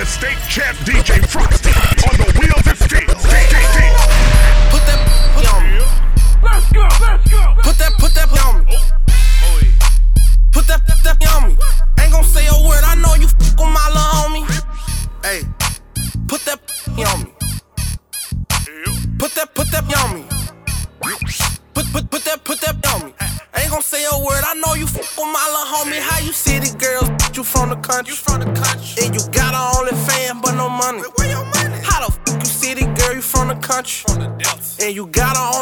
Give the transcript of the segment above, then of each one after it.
the state champ DJ Frosty on the wheels of steel. Put that put on me. Let's go, let's go. Put that put that on me. Put that put that on me. Ain't gon' say a word. I know you fuck with my little homie. Hey, put that on me. Put that put that on me. Put put put that put that on me. Ain't gon' say a word. I know you fuck with my little homie. How you city girls? You from the country? You from the country? And you got on money? Where, where your money? How the f you city girl, you from the country? From the and you got her on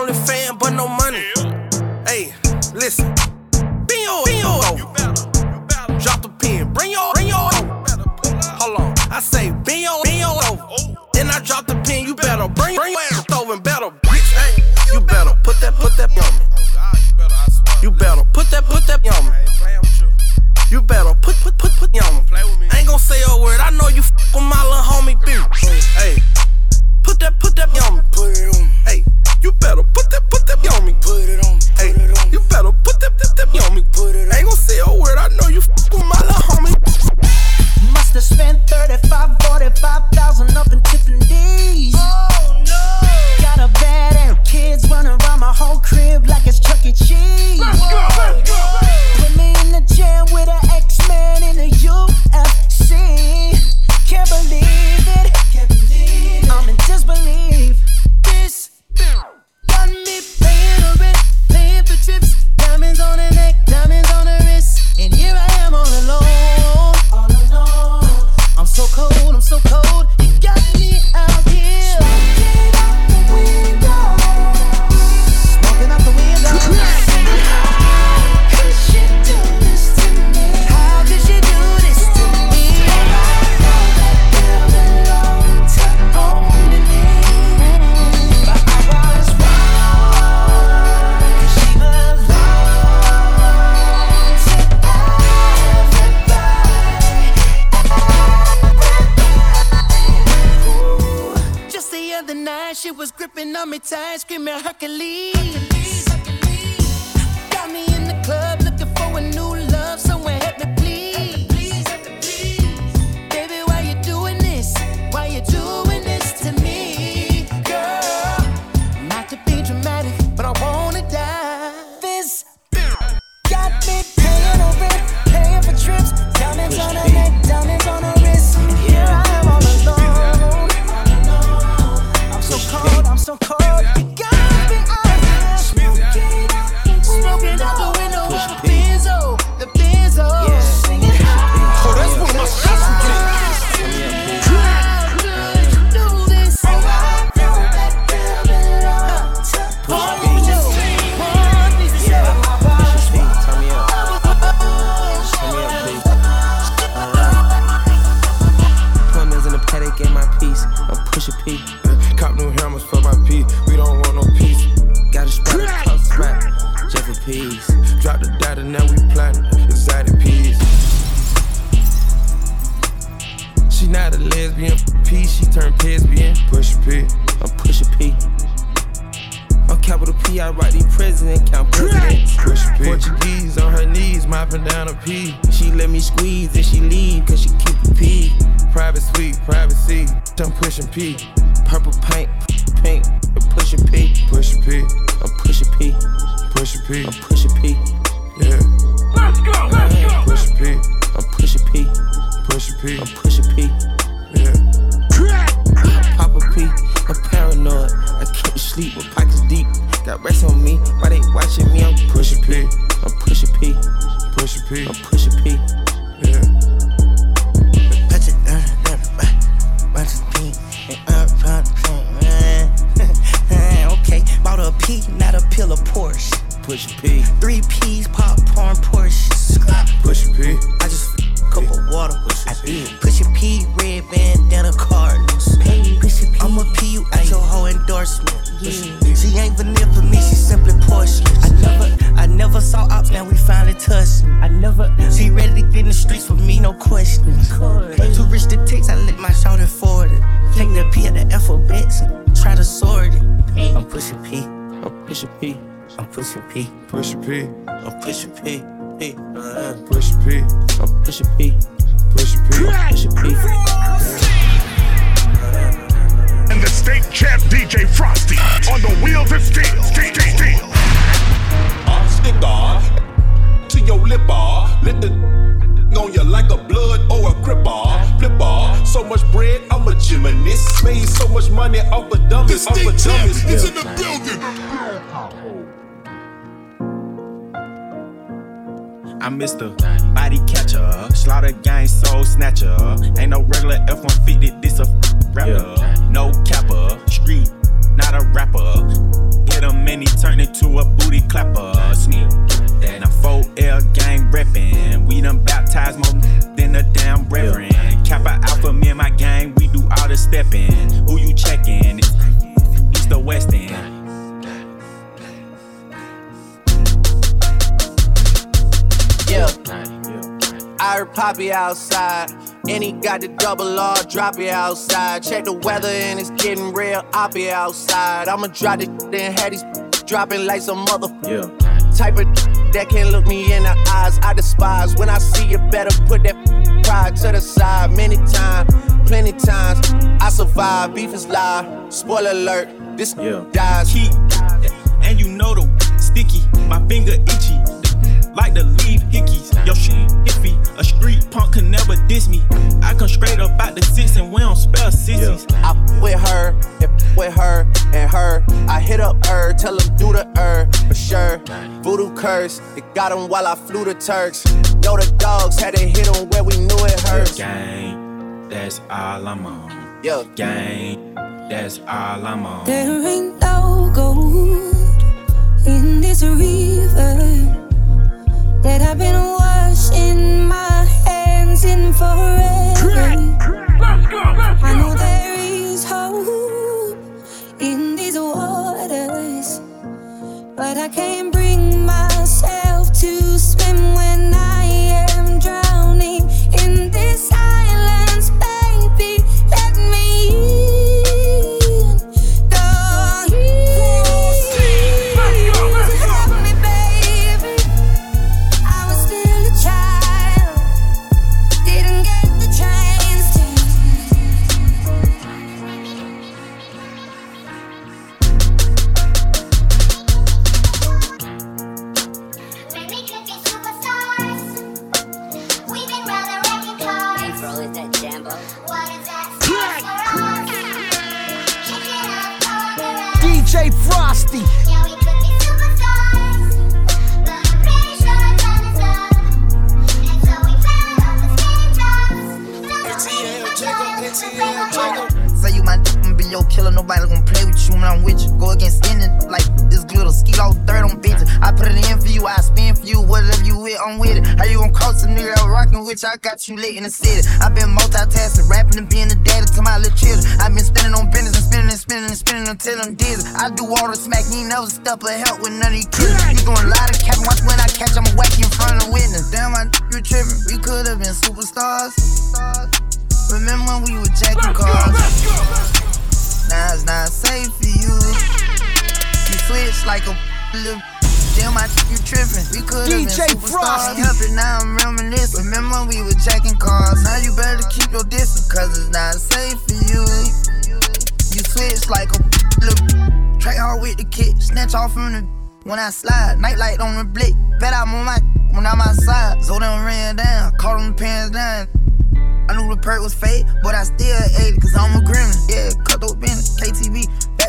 you do. Purple paint, paint. I'm pushing P. Pushing P. I'm push a P. Pushing P. I'm pushing P. Yeah. Let's go. Let's go. Push a P. I'm pushing P. Pushing P. I'm pushing P. Yeah. Pop a P. I'm paranoid. I can't sleep with pockets deep. Got rest on me. Why they watching me? I'm pushing P. I'm push P. push P. I'm pushing P. I'm pushing Not a pill of Porsche. Push P. Three P's, popcorn, Porsche. Push P. I just f- cup of water. Push I did. I'm pushing P. P. I'm P. I'm pushing P. Pushing P. Pushing P. And the state champ DJ Frosty on the wheels of steel. Steel. Steel. steel. I'm sticker to your lip bar. Let the on you like a blood or a crip bar. Flip bar. So much bread, I'm a gymnast. Made so much money off a dummies. Off a champ is in the building. I'm Mr. Body Catcher, Slaughter Gang Soul Snatcher. Ain't no regular F-150, this a rapper. No capper, street, not a rapper. Hit him and he turned into a booty clapper. Sneak. Now 4L gang reppin'. We done baptized more than a damn reverend. Kappa Alpha, me and my gang, we do all the steppin'. Poppy outside. And he got the double R, drop it outside. Check the weather and it's getting real, I'll be outside. I'ma drop it, then have these dropping like some mother Yeah. type of that can't look me in the eyes. I despise when I see you better put that pride to the side. Many times, plenty times, I survive. Beef is live. Spoiler alert, this Yeah. dies. Key, and you know the sticky. My finger itchy, like the leave hickeys. Yo, shit iffy. A street punk can never diss me. I come straight up out the six and we don't spell sissies. I f- with her, and with her, and her. I hit up her, tell him do the her, for sure. Voodoo curse, it got him while I flew the Turks. Know the dogs had to hit him where we knew it hurts. Gang, that's all I'm on. Yeah, Gang, that's all I'm on. There ain't no gold in this river that I've been washing my hands in forever. 50. Yeah, we could be superstars, I'm Say you my below killer, nobody gonna play with you when I'm with you. Go against ending like this little ski all third on bitches. I put it in for you, I spin for you, whatever you with, I'm with it. How you gonna call some nigga rockin' with you? I got you lit in the city. i been multitasking, rapping and being a daddy to my little children. i been spending business and spending and spending and spending until I'm dizzy. I do all the smack, ain't never step or help with none of these killers. You doing lot of cap, watch when I catch, I'ma whack you in front of witness. Damn, I you tripping. We could have been superstars. Remember when we were jacking cars? Now it's not safe for you. You switch like a little. Damn, I you tripping. We could have been DJ superstars. Help it, now I'm reminiscing. Remember when we were jacking cars? Now you better keep your distance, cause it's not safe for you. You switch like a little. Track hard with the kick, snatch off from the. When I slide, nightlight on the blick. Bet I'm on my when I'm outside. So them ran down, caught them pants down. I knew the perk was fake, but I still ate it, cause I'm a gremlin. Yeah, cut those business, KTV,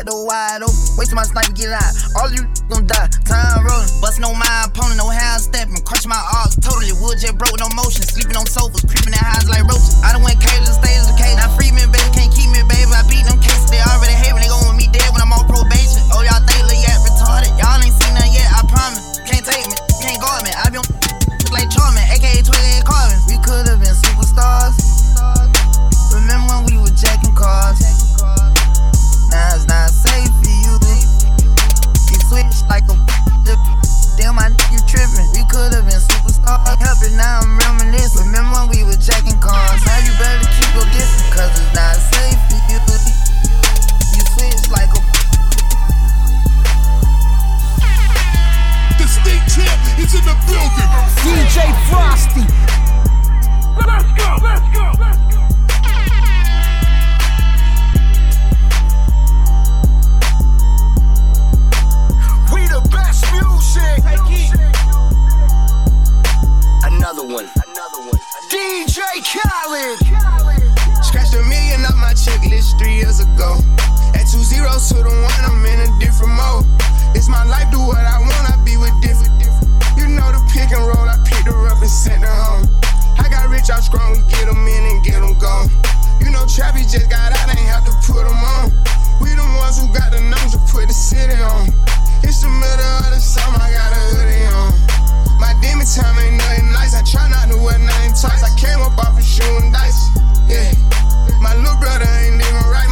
wide open. Wait till my sniper get out. All you gon' die, time rolling. Bustin' on my opponent, no how stepping. Crush my arcs totally, wood jet broke, no motion. Sleeping on sofas, creeping in highs like roaches. I done went cages and stages of cage. Now free me, baby, can't keep me, baby. I beat them cases, they already hate me. They gon' want me dead when I'm on probation. Oh, y'all think Lil retarded? Y'all ain't seen nothing yet, I promise. Can't take me, can't guard me. I be on like Charmin, aka 28 Carvin. We could have been superstars. Remember when we Khaled. Scratched a million off my checklist three years ago. At Two zeros to the one, I'm in a different mode. It's my life, do what I want, I be with different. You know the pick and roll, I picked her up and sent her home. I got rich, I'm strong, we get them in and get them gone. You know Trappy just got out, ain't have to put them on. We the ones who got the numbers to put the city on. It's the middle of the summer, I got a hoodie on. My demon time ain't nothing nice. I try not to wear nothing tights. I came up off of shooting dice. Yeah. My little brother ain't even right.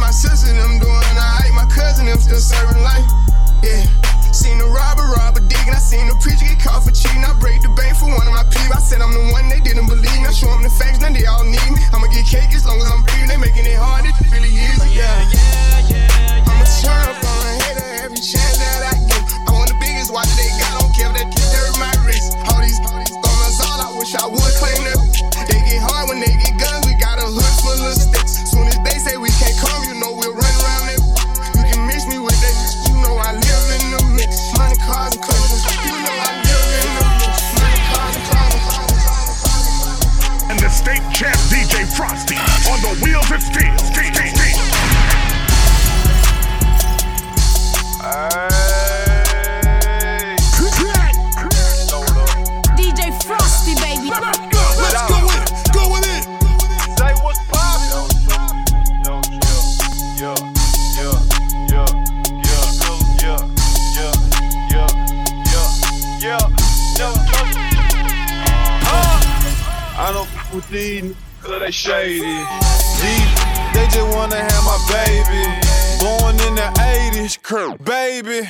80s, Kurt, baby.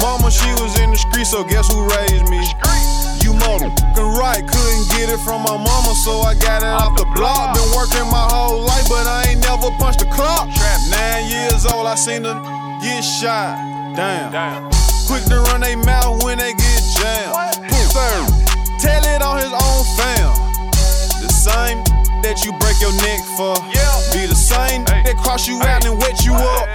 Mama, she was in the street, so guess who raised me? You motherfucking right, couldn't get it from my mama, so I got it off the block. Been working my whole life, but I ain't never punched the clock. Trap. Nine years old, I seen her get shot. Damn. Damn. Quick to run they mouth when they get jammed. Third, tell it on his own fam. The same that you break your neck for. Be the same that cross you out and wet you up.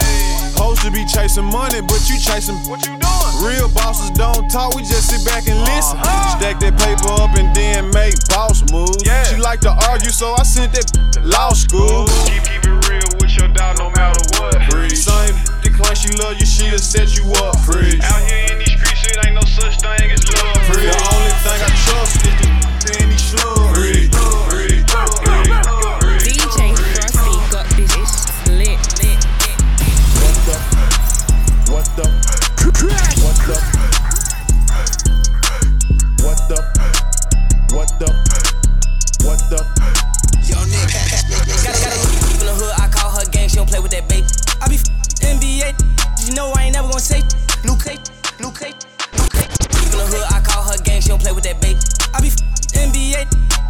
Supposed to be chasing money, but you chasing. What you doing? Real bosses don't talk, we just sit back and listen. Uh-huh. Stack that paper up and then make boss moves. She like to argue, so I sent that to law school. Keep, keep it real with your dog no matter what. Same the claim she love you, she'll set you up. Preach. Out here in these streets, it ain't no such thing as love. The only thing I trust is the in these slugs. DJ know I ain't never gonna say Luke, Luke, Luke. In the hood, I call her gang. She don't play with that bait. I be NBA.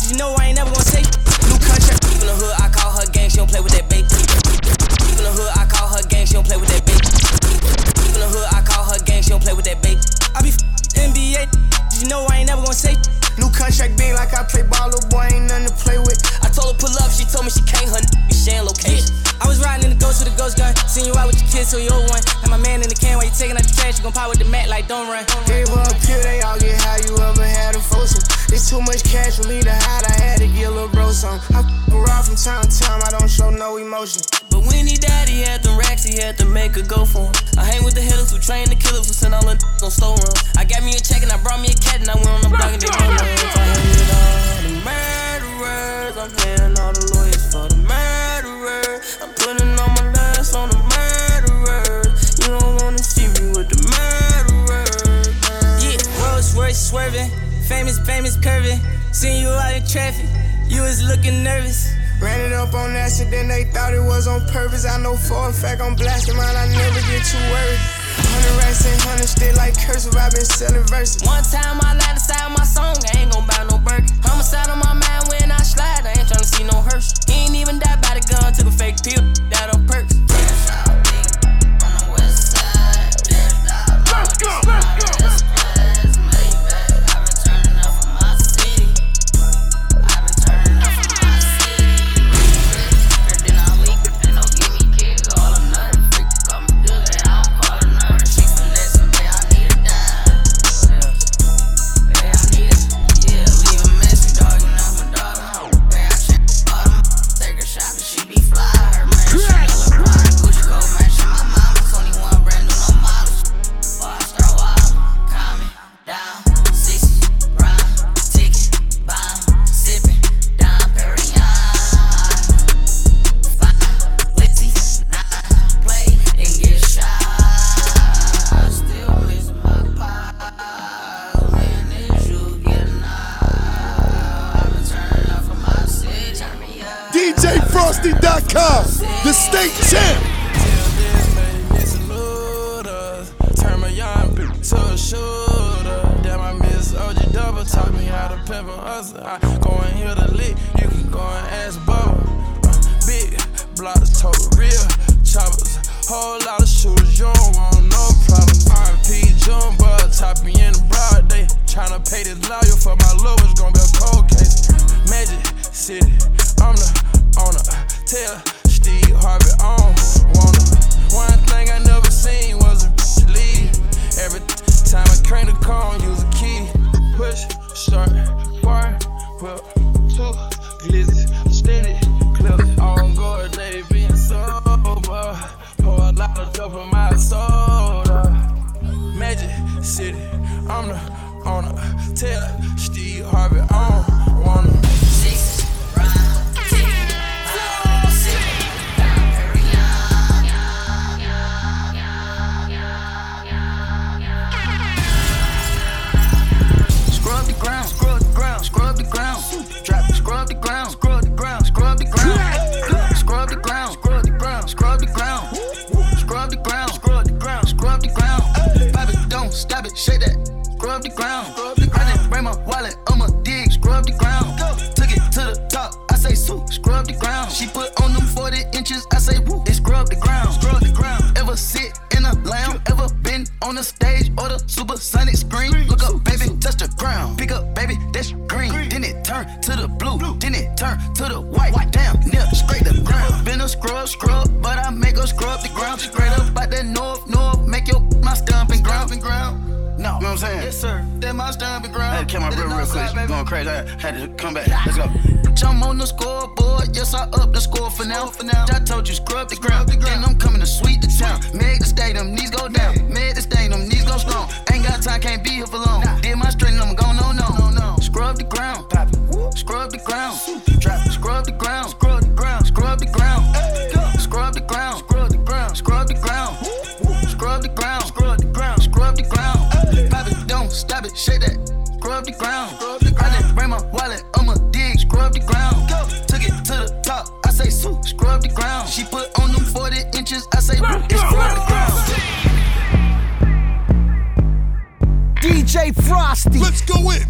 You know I ain't never gonna say Luke contract. In the hood, I call her gang. She don't play with that bait. In the hood, I call her gang. She don't play with that bait. In the hood, I call her gang. She don't play with that bait. I be NBA. You know I ain't never gonna say New contract big like I play ball, little boy ain't nothing to play with. I told her pull up, she told me she can't, n- be sharing location. I was riding in the ghost with a ghost gun, seen you out with your kids, so you old one. And my man in the can while you taking out the trash, you gon' pop with the mat like don't run. Gave up here, they all get how you ever had a foursome. It's too much cash for me to hide, I had to get a little bro some. I f around from time to time, I don't show no emotion. Had to make a go for him. I hang with the hitters who train the killers who send all the on slow run. I got me a check and I brought me a cat and I went on the block and they run If I with all the murderers, I'm paying all the lawyers for the murderers. I'm putting all my last on the murderers. You don't wanna see me with the murderers. Yeah, Rolls Royce swerving, famous, famous curving. Seen you out in traffic, you was looking nervous. Ran it up on accident, they thought it was on purpose. I know for a fact I'm blasting mine, I never get too worried. Hundred racks and hundred still like cursive, i been selling verses. One time I lied inside my song, I ain't gon' buy no Birkin. Homicide on my mind when I slide, I ain't tryna see no hearse. He ain't even died by the gun, took a fake pill, died on perks. Let's go. Let's go. Taught me how to pimp a hustle. I go and hear the lick. You can go and ask Bubba. Uh, big blocks, total real choppers. Whole lot of shooters. You don't want no problems. RP Jumbo. Top me in the broad day. Tryna pay this lawyer for my love. It's gonna be a cold case. Magic City. I'm the owner. Tell Steve Harvey on. Wanna. One thing I never seen was a leave. Every time I crank the car, key sharp, well, two glizzy. Ground. I didn't bring my wallet, I'ma dig, scrub the ground. Took it to the top, I say swoop, scrub the ground. She put on them 40 inches, I say whoop, it scrub the ground, scrub the ground. Ever sit in a lounge, ever been on the stage or the supersonic screen? Look up, baby, touch the ground. Pick up, baby, that's green. Then it turn to the blue, then it turn to the white. Damn, near scrape the ground. Been a scrub, scrub, but I make her scrub the ground. Straight up out that north, north, make your my stomping ground. ground. No. You know what I'm saying? Yes, sir. That my stomping ground. I had to out real, real quick. She going crazy. I had to come back. Let's go. Jump on the scoreboard, yes, I up the score for now. For now, I told you scrub the ground. Then I'm coming to sweep the town. Make the stadium, knees go down. Make the stadium, knees go strong. Ain't got time, can't be here for long. Did my straight, I'm going no, no, no. Scrub the ground, scrub the ground, drop, scrub the ground, scrub the ground, scrub the ground, scrub the ground, scrub the ground, scrub the ground, stop it, shake that. Scrub the ground. I didn't bring my wallet, I'ma dig, scrub the ground. Go. Took it to the top, I say swoop, scrub the ground. She put on them 40 inches, I say whoop, it scrub the ground. DJ Frosty. Let's go in, in,